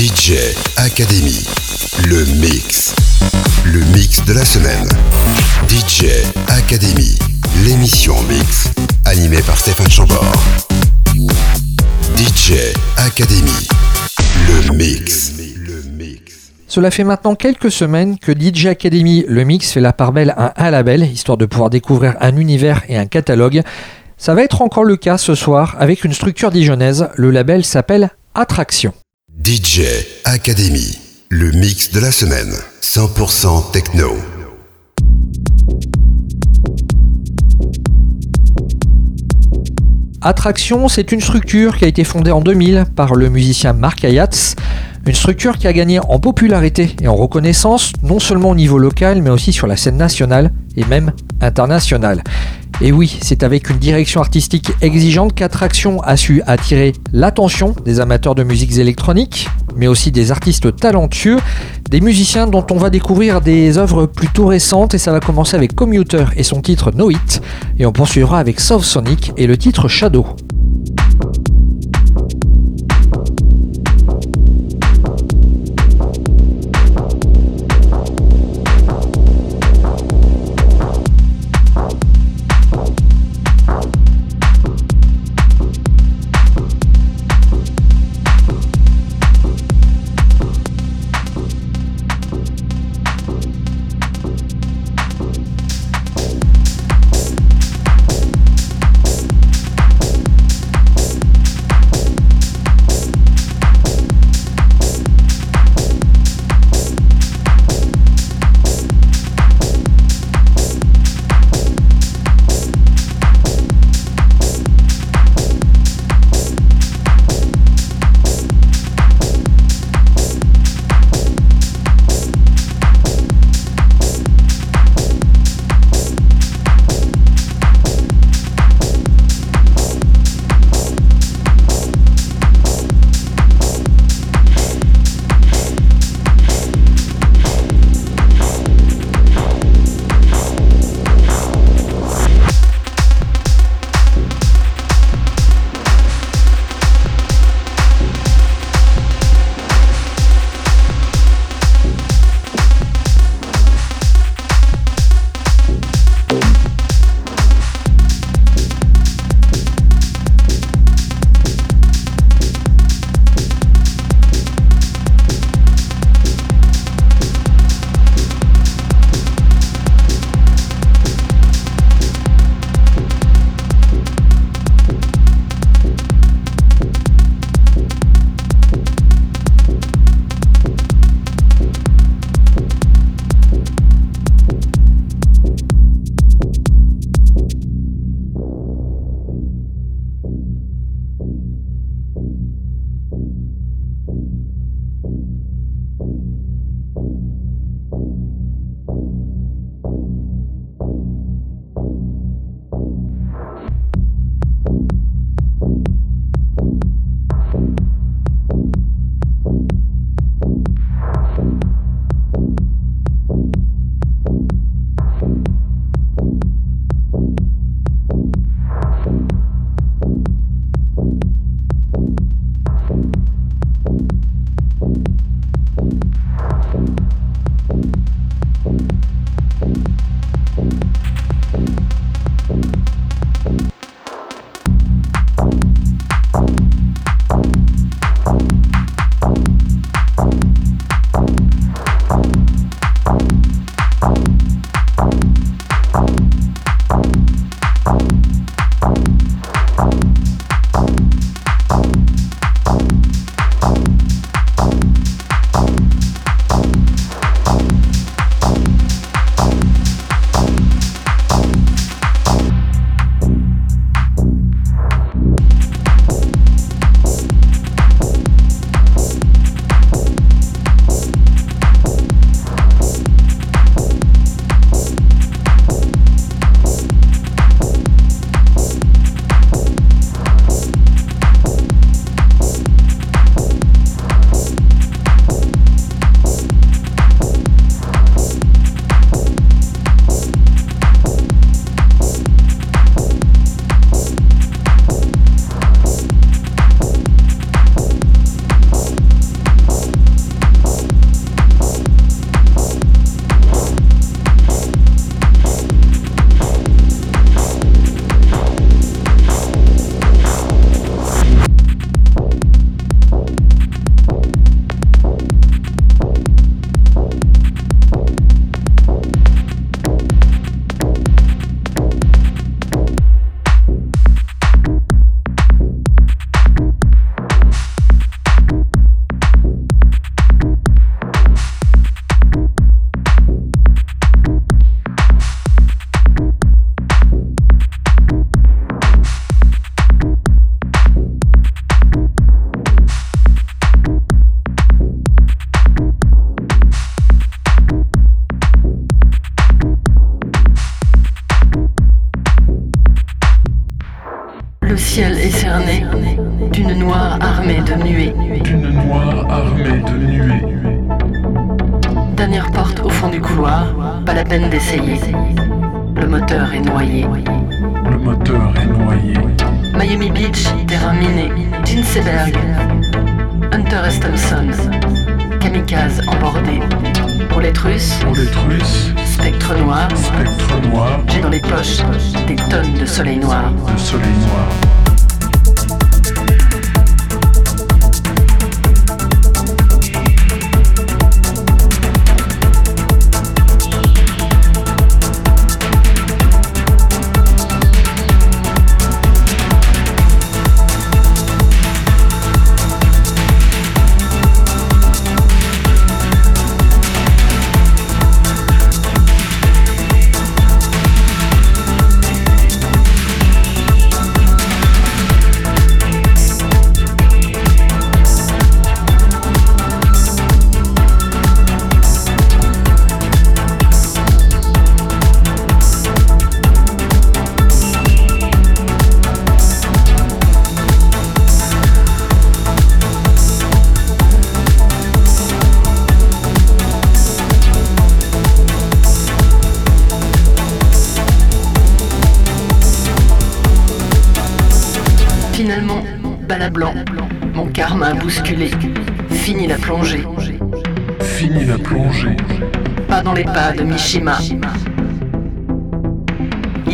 DJ Academy, le mix. Le mix de la semaine. DJ Academy, l'émission mix, animée par Stéphane Chambord. DJ Academy, le mix. Cela fait maintenant quelques semaines que DJ Academy Le Mix fait la part belle à un label, histoire de pouvoir découvrir un univers et un catalogue. Ça va être encore le cas ce soir avec une structure dijonnaise. Le label s'appelle Attraction. DJ Academy, le mix de la semaine. 100% techno. Attraction, c'est une structure qui a été fondée en 2000 par le musicien Mark Ayatz. Une structure qui a gagné en popularité et en reconnaissance, non seulement au niveau local, mais aussi sur la scène nationale et même internationale. Et oui, c'est avec une direction artistique exigeante qu'Attraction a su attirer l'attention des amateurs de musiques électroniques, mais aussi des artistes talentueux, des musiciens dont on va découvrir des œuvres plutôt récentes, et ça va commencer avec Commuter et son titre No It, et on poursuivra avec Soft Sonic et le titre Shadow.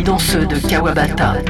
Dans ceux de Kawabata.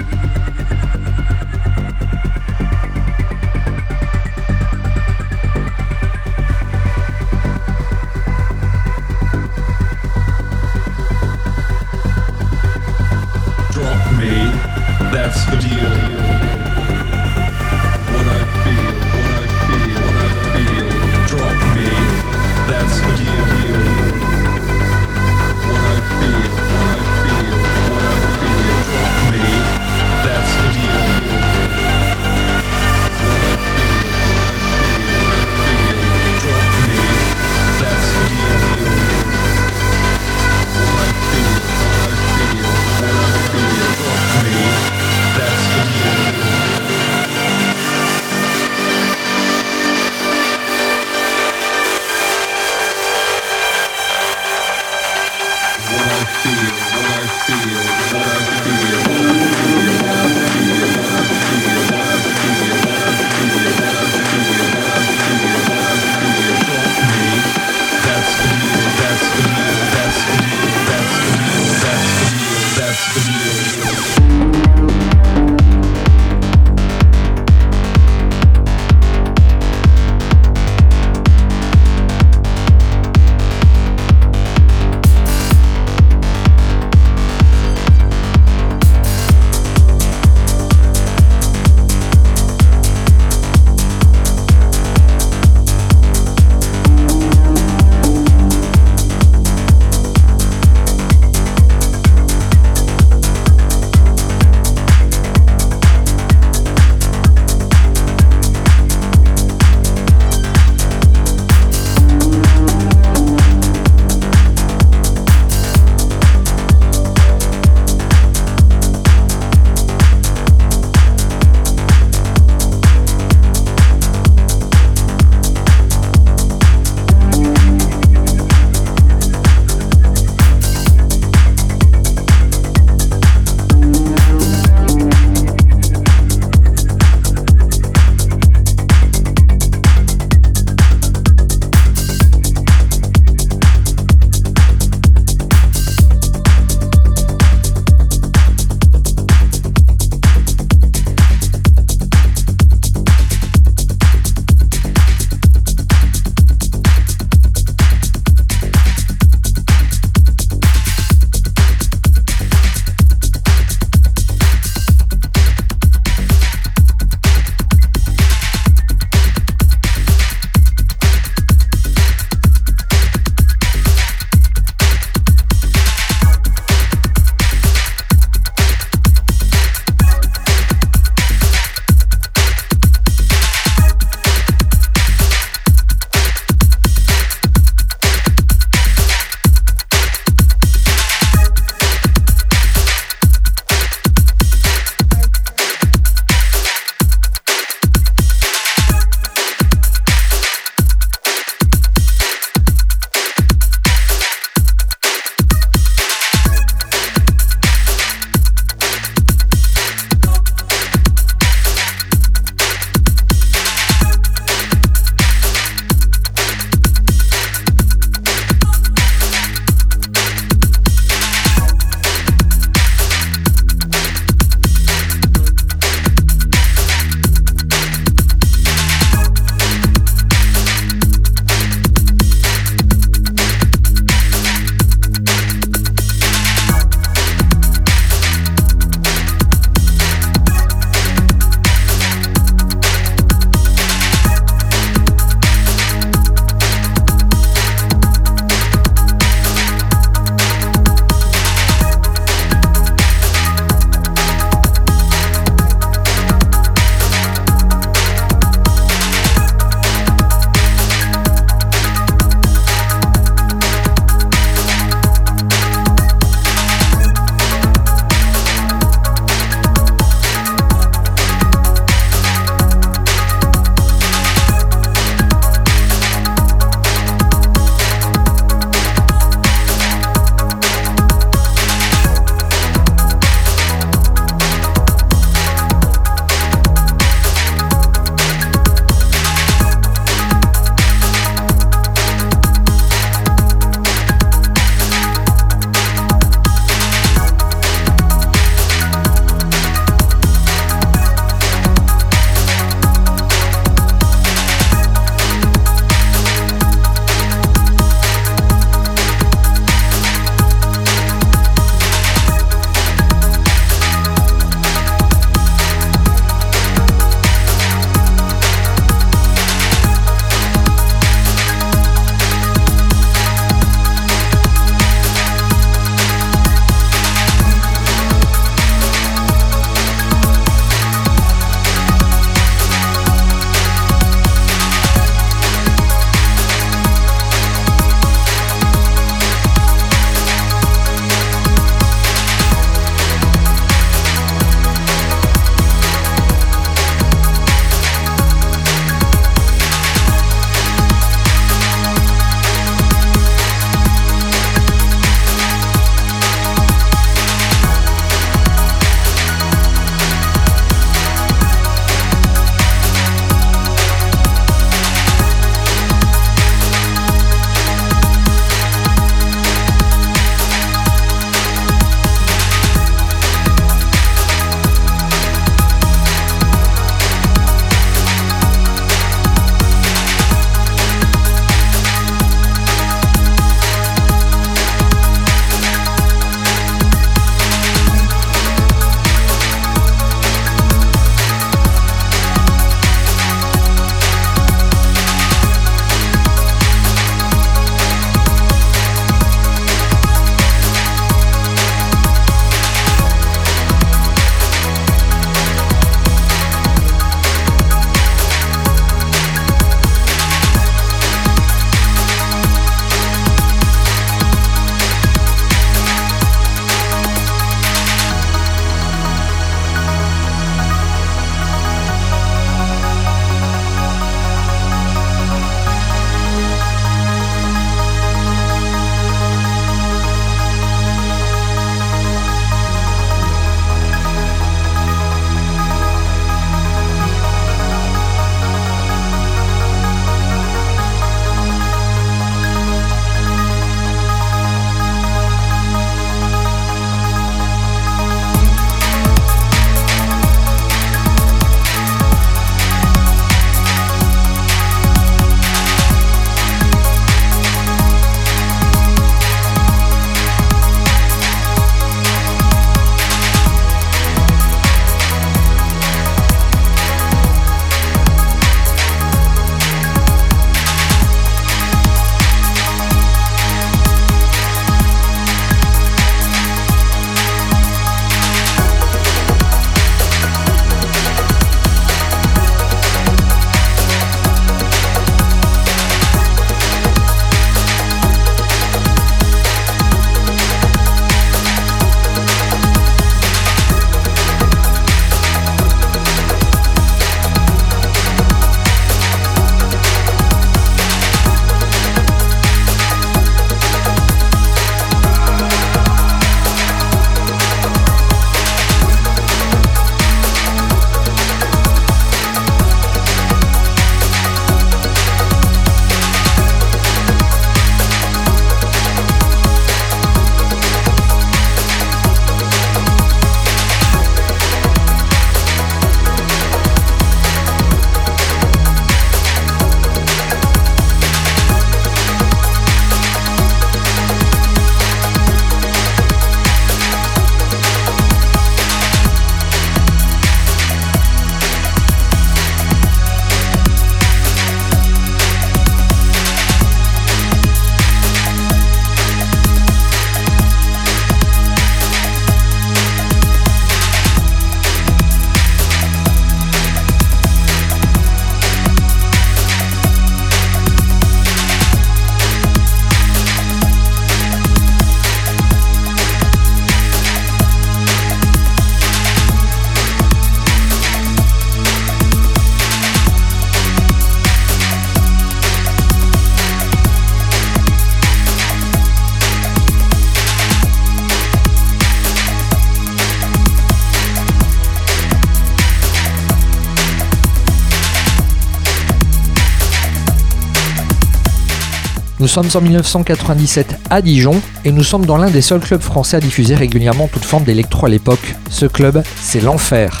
Nous sommes en 1997 à Dijon et nous sommes dans l'un des seuls clubs français à diffuser régulièrement toute forme d'électro à l'époque. Ce club, c'est l'Enfer.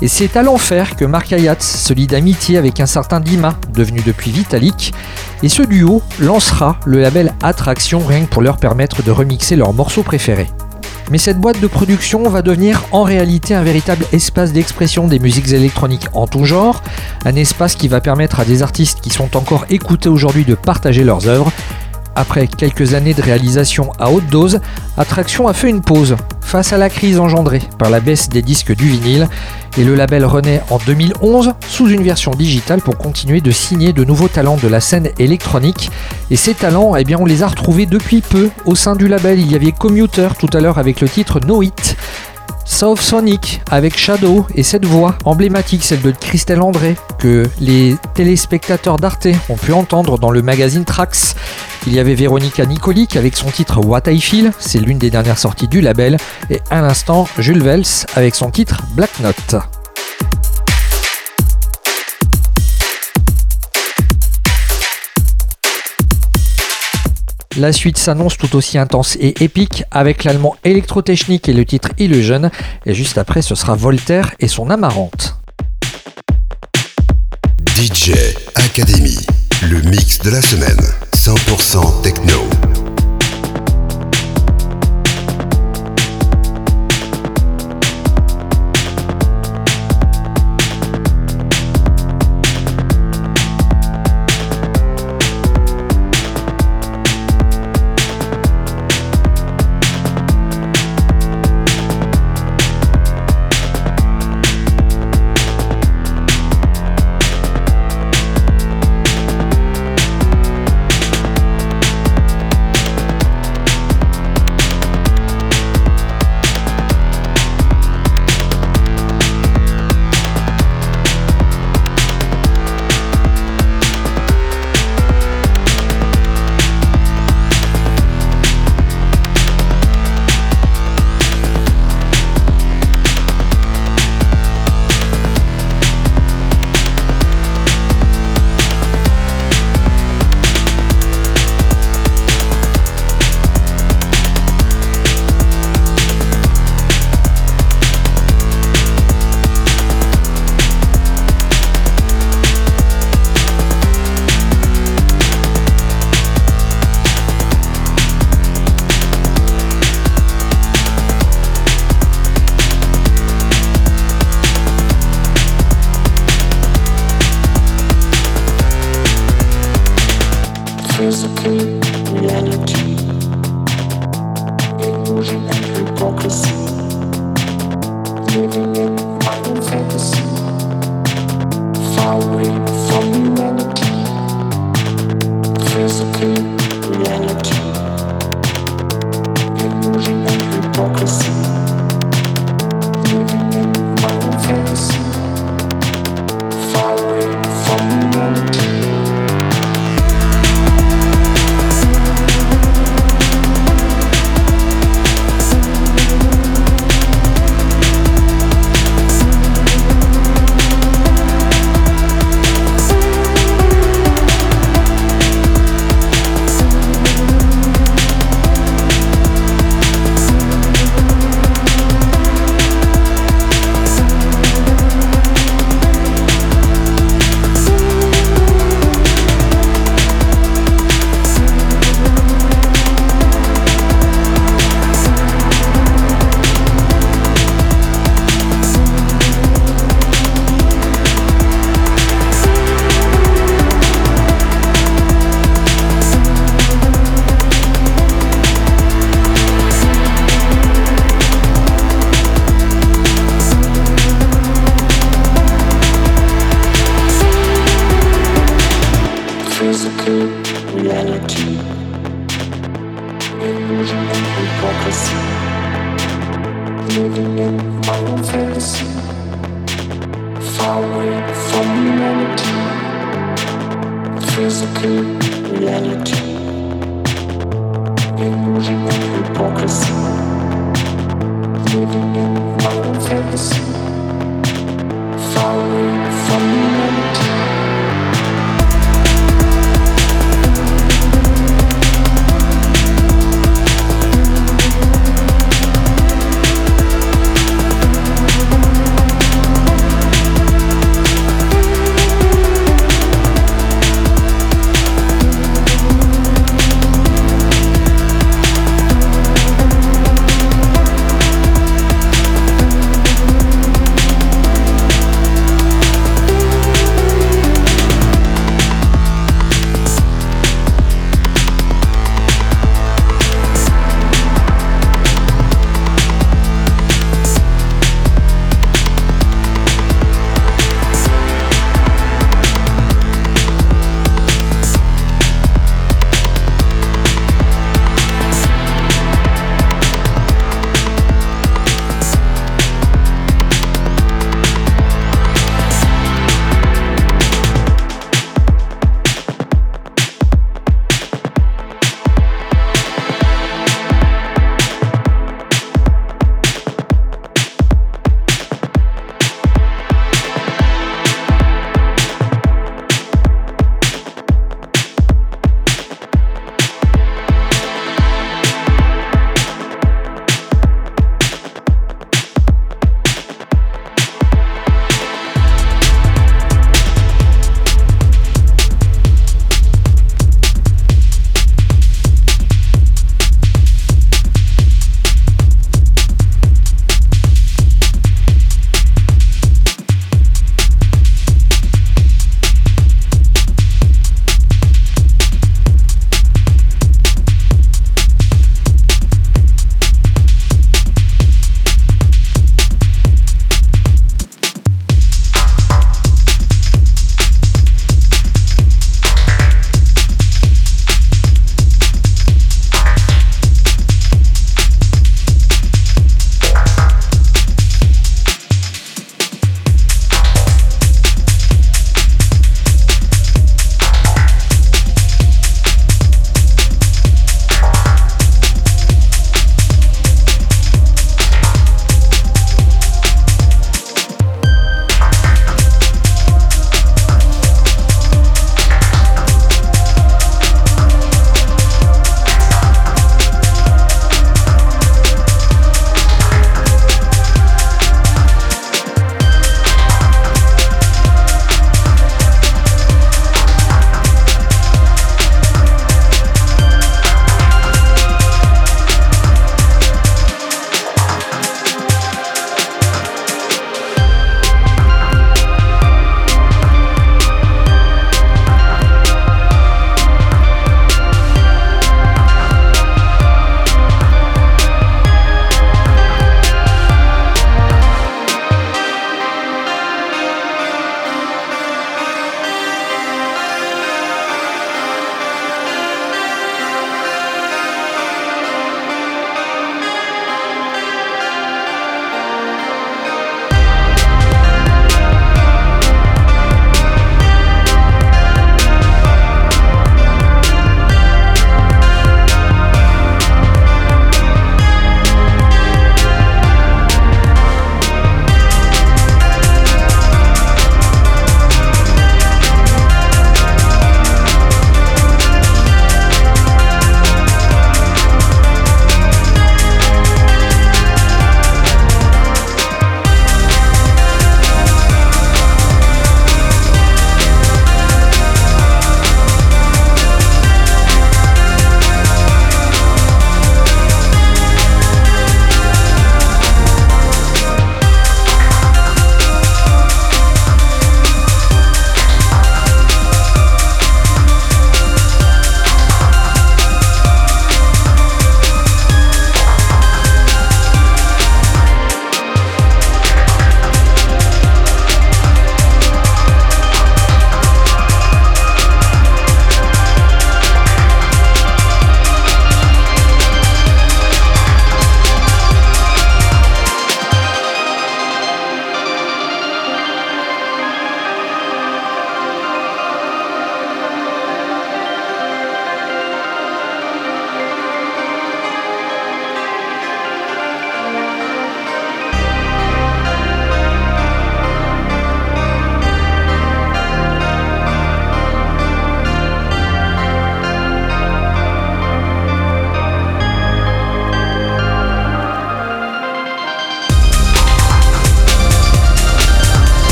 Et c'est à l'enfer que Marc Ayatz se lie d'amitié avec un certain Dima, devenu depuis Vitalik, et ce duo lancera le label Attraction rien que pour leur permettre de remixer leurs morceaux préférés. Mais cette boîte de production va devenir en réalité un véritable espace d'expression des musiques électroniques en tout genre, un espace qui va permettre à des artistes qui sont encore écoutés aujourd'hui de partager leurs œuvres, après quelques années de réalisation à haute dose, Attraction a fait une pause face à la crise engendrée par la baisse des disques du vinyle et le label renaît en 2011 sous une version digitale pour continuer de signer de nouveaux talents de la scène électronique. Et ces talents, eh bien, on les a retrouvés depuis peu au sein du label. Il y avait Commuter tout à l'heure avec le titre No It. Sauf Sonic avec Shadow et cette voix emblématique, celle de Christelle André, que les téléspectateurs d'Arte ont pu entendre dans le magazine Trax. Il y avait Véronica Nicolic avec son titre What I Feel, c'est l'une des dernières sorties du label, et à l'instant Jules Vels avec son titre Black Note. La suite s'annonce tout aussi intense et épique avec l'allemand Electrotechnique et le titre Illusion. Et juste après, ce sera Voltaire et son amarante. DJ Academy, le mix de la semaine. 100% techno.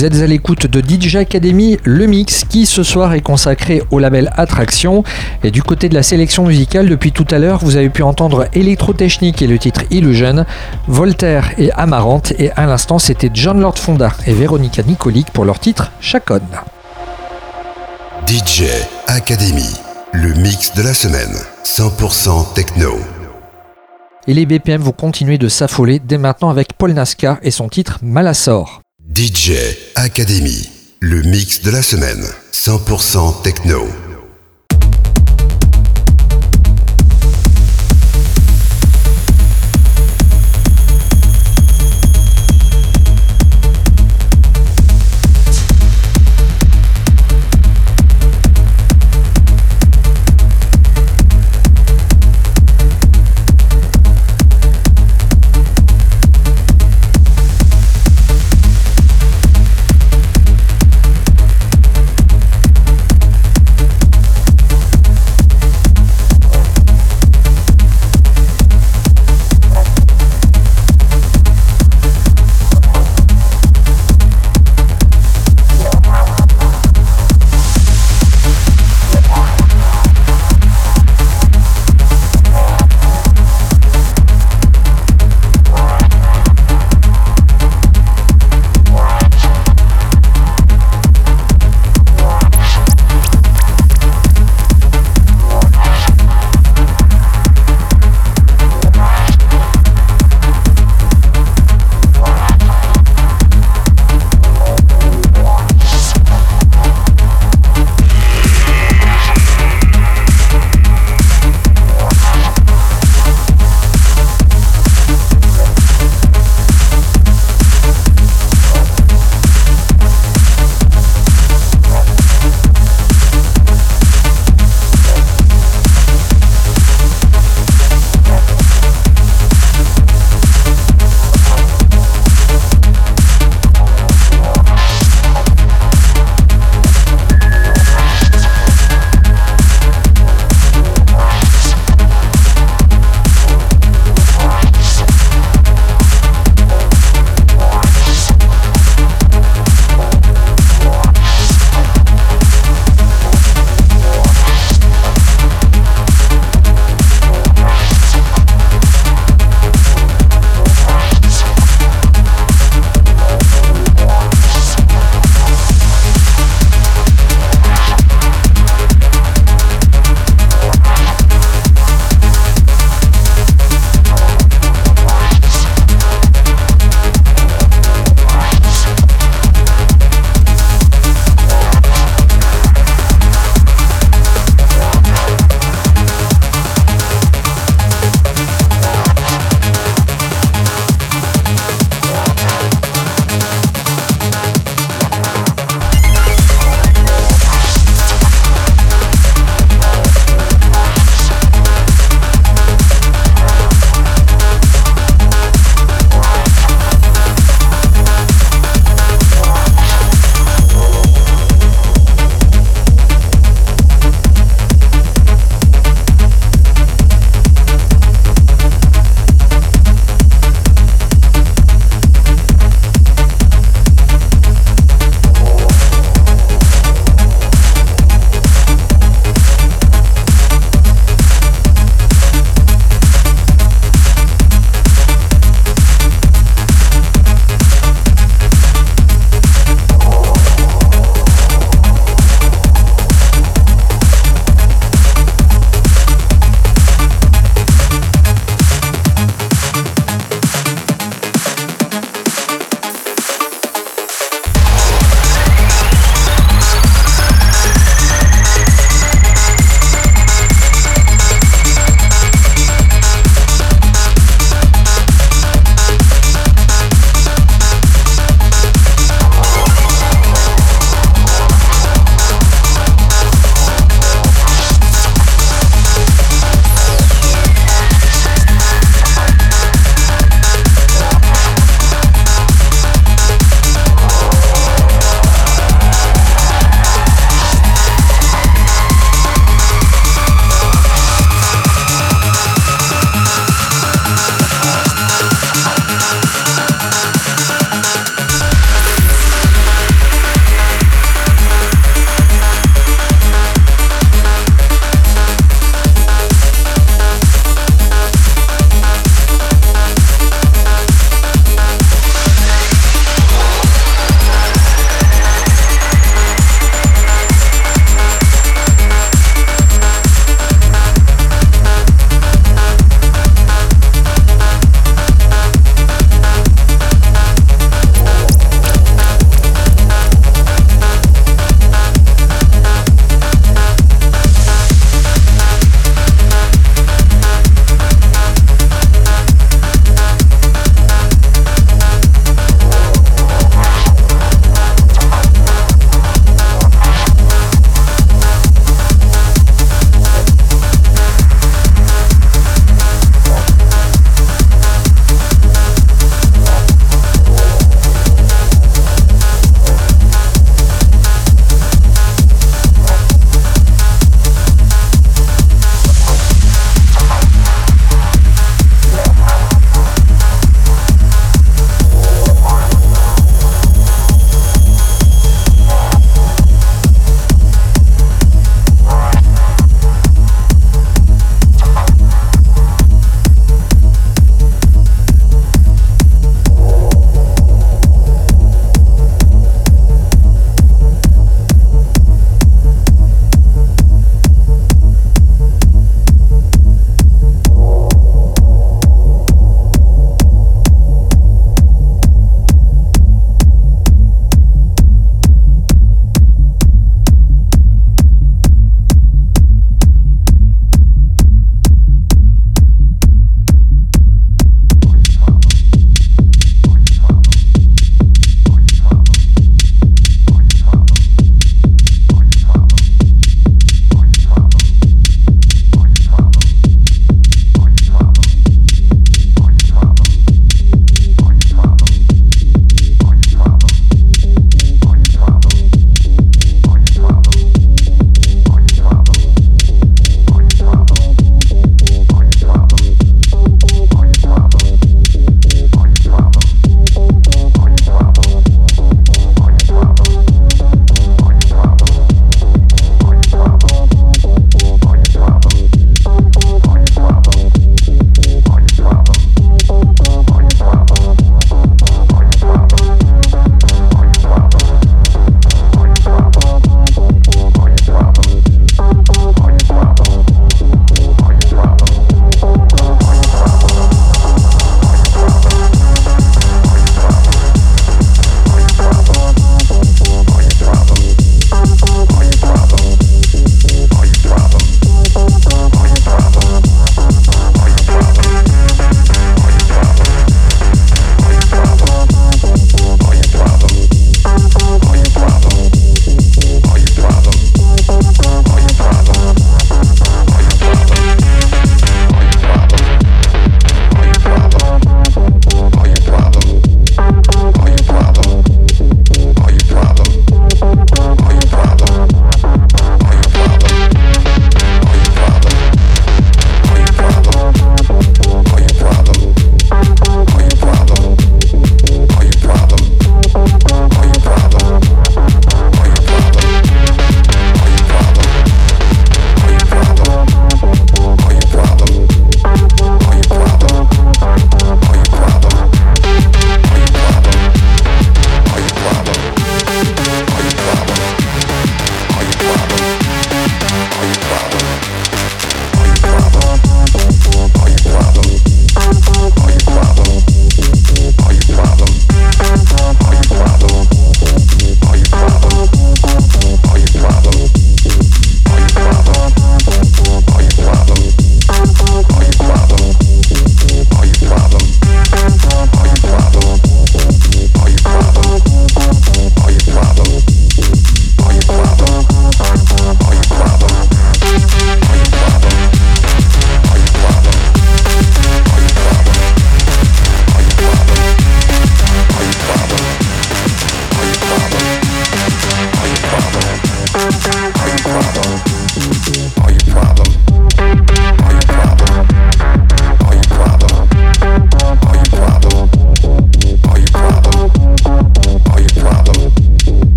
Vous êtes à l'écoute de DJ Academy, le mix qui ce soir est consacré au label Attraction. Et du côté de la sélection musicale, depuis tout à l'heure, vous avez pu entendre Electrotechnique et le titre Illusion, Voltaire et Amarante. Et à l'instant, c'était John Lord Fonda et Véronica Nicolic pour leur titre Chaconne. DJ Academy, le mix de la semaine, 100% techno. Et les BPM vont continuer de s'affoler dès maintenant avec Paul Nasca et son titre Malassor. DJ Academy, le mix de la semaine, 100% techno.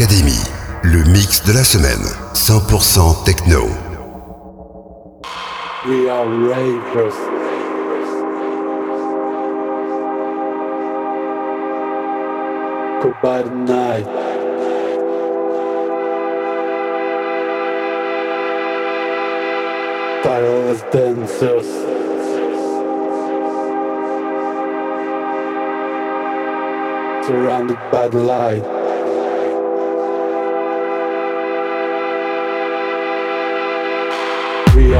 Academy, le mix de la semaine, 100% techno. We are ravers. Goodbye night. Tireless dancers. surrounded by the light. We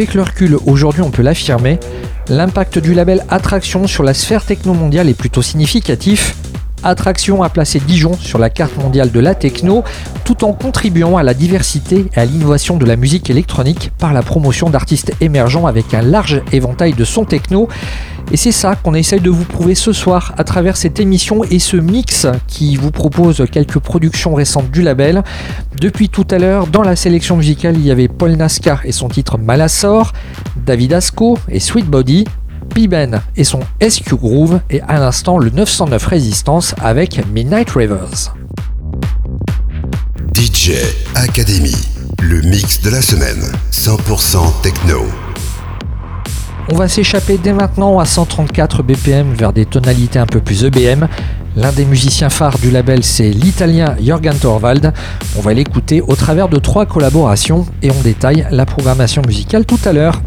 Avec le recul, aujourd'hui on peut l'affirmer, l'impact du label Attraction sur la sphère techno mondiale est plutôt significatif. Attraction a placé Dijon sur la carte mondiale de la techno tout en contribuant à la diversité et à l'innovation de la musique électronique par la promotion d'artistes émergents avec un large éventail de sons techno et c'est ça qu'on essaye de vous prouver ce soir à travers cette émission et ce mix qui vous propose quelques productions récentes du label. Depuis tout à l'heure, dans la sélection musicale, il y avait Paul Nascar et son titre Malassor, David Asco et Sweet Body, Piben et son SQ Groove et à l'instant le 909 Résistance avec Midnight Rivers. DJ Academy, le mix de la semaine, 100% techno. On va s'échapper dès maintenant à 134 BPM vers des tonalités un peu plus EBM. L'un des musiciens phares du label, c'est l'italien Jürgen Torvald. On va l'écouter au travers de trois collaborations et on détaille la programmation musicale tout à l'heure.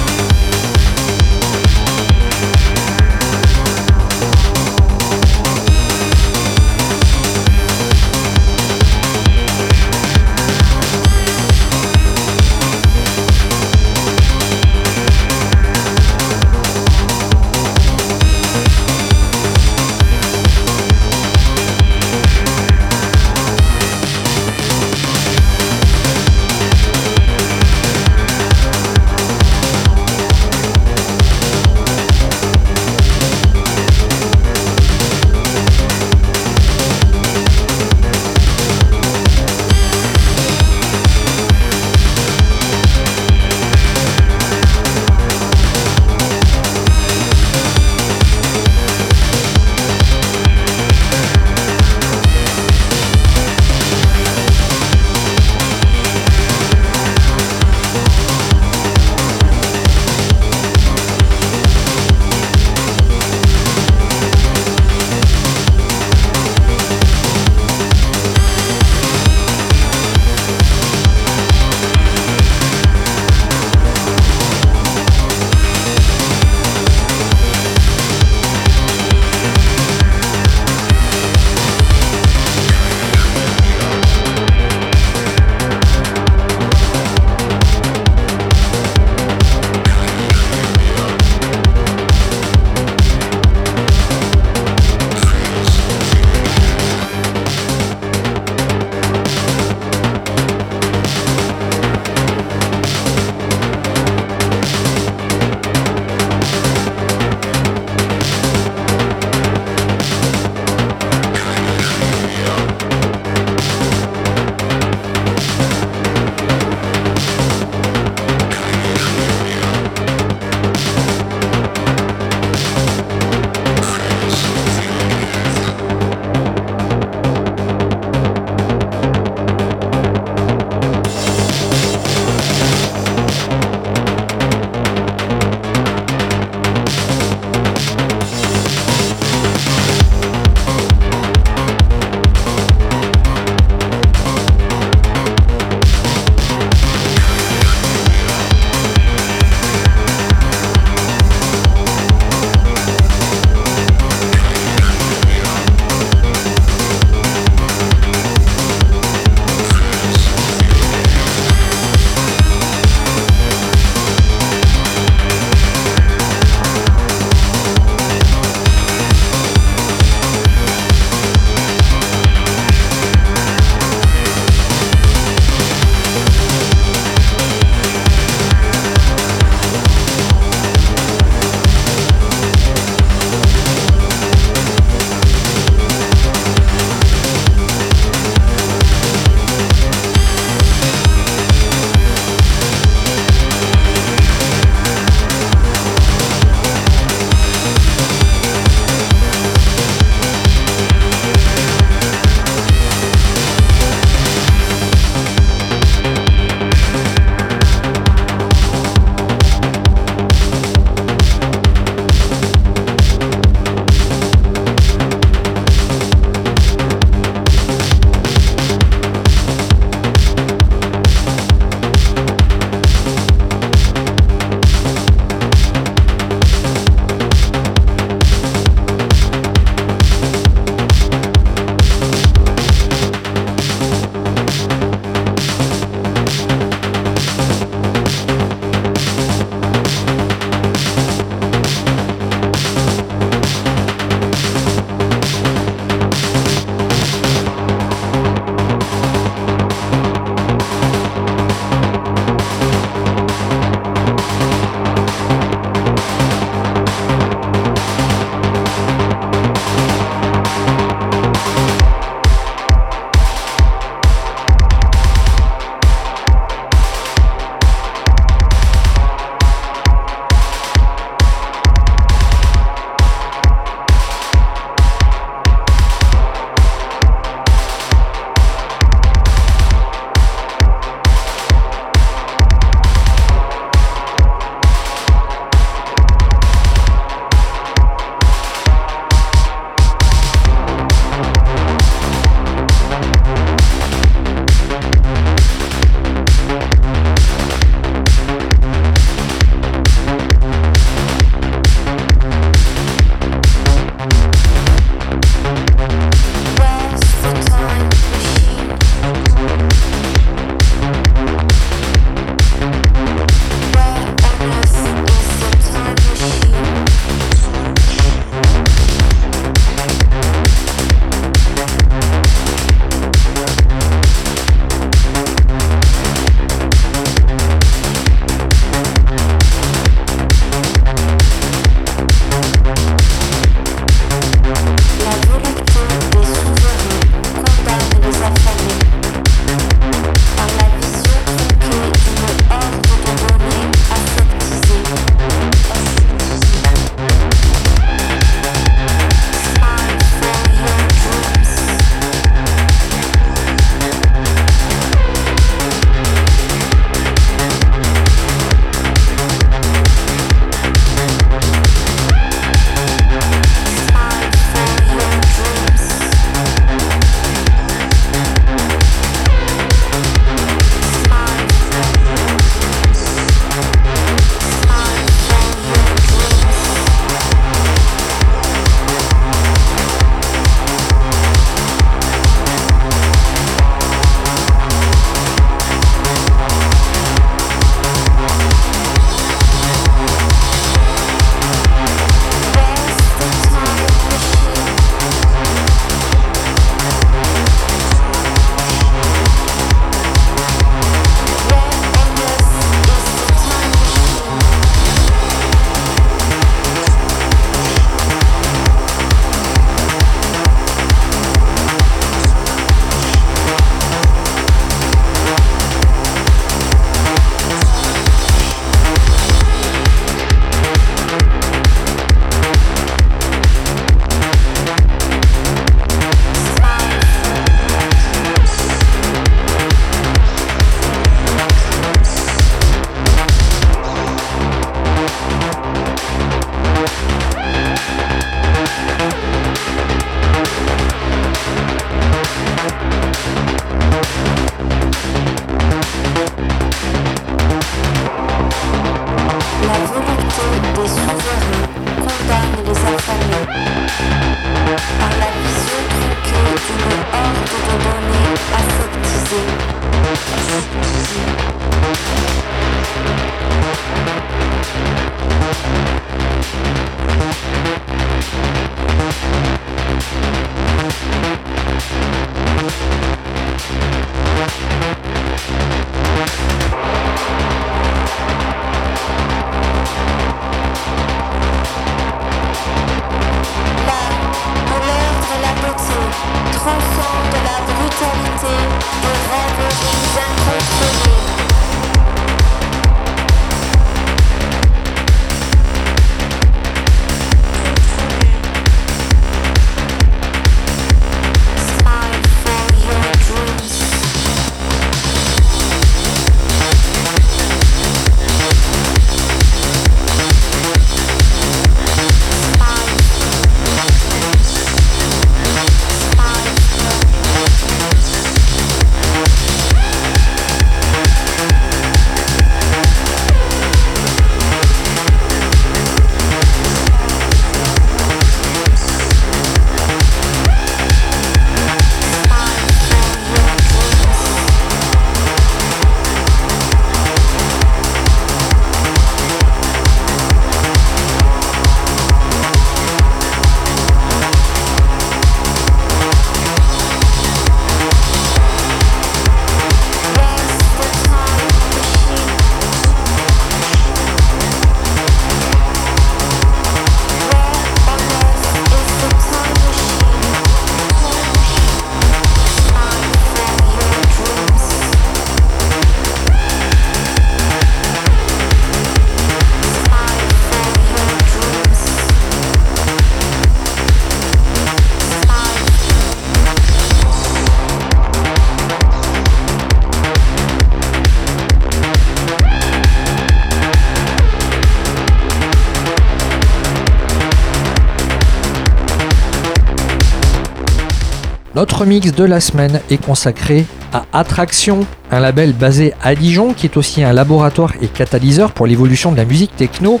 Mix de la semaine est consacré à Attraction, un label basé à Dijon qui est aussi un laboratoire et catalyseur pour l'évolution de la musique techno.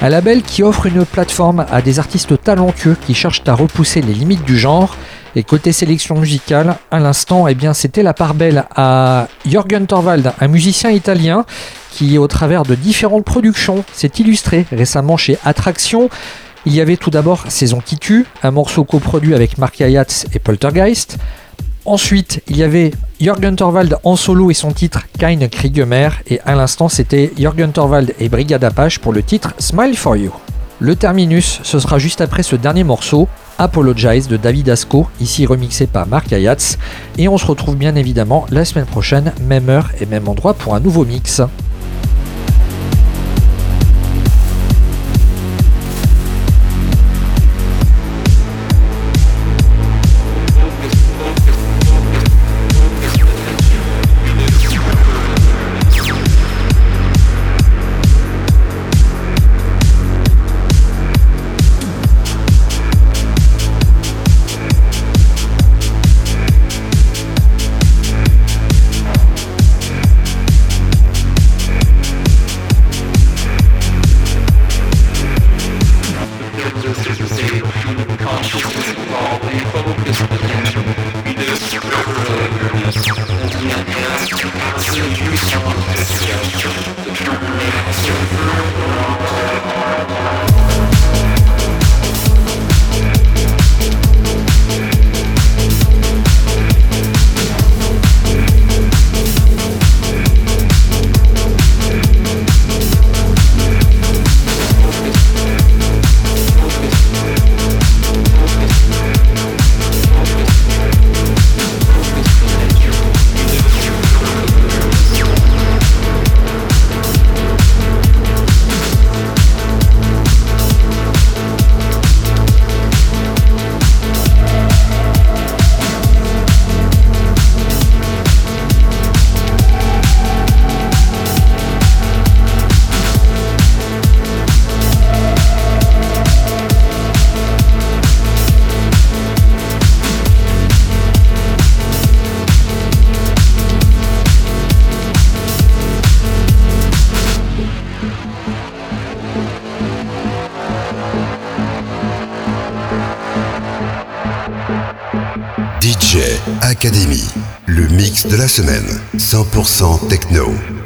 Un label qui offre une plateforme à des artistes talentueux qui cherchent à repousser les limites du genre. Et côté sélection musicale, à l'instant, eh bien, c'était la part belle à Jürgen Torvald, un musicien italien qui, au travers de différentes productions, s'est illustré récemment chez Attraction. Il y avait tout d'abord Saison qui tue, un morceau coproduit avec Mark Hayats et Poltergeist. Ensuite, il y avait Jürgen Torvald en solo et son titre Kein Kriegemer. Et à l'instant, c'était Jürgen Torvald et Brigade Apache pour le titre Smile for You. Le terminus, ce sera juste après ce dernier morceau, Apologize de David Asco, ici remixé par Mark Hayats. Et on se retrouve bien évidemment la semaine prochaine, même heure et même endroit pour un nouveau mix. Semaine, 100% techno.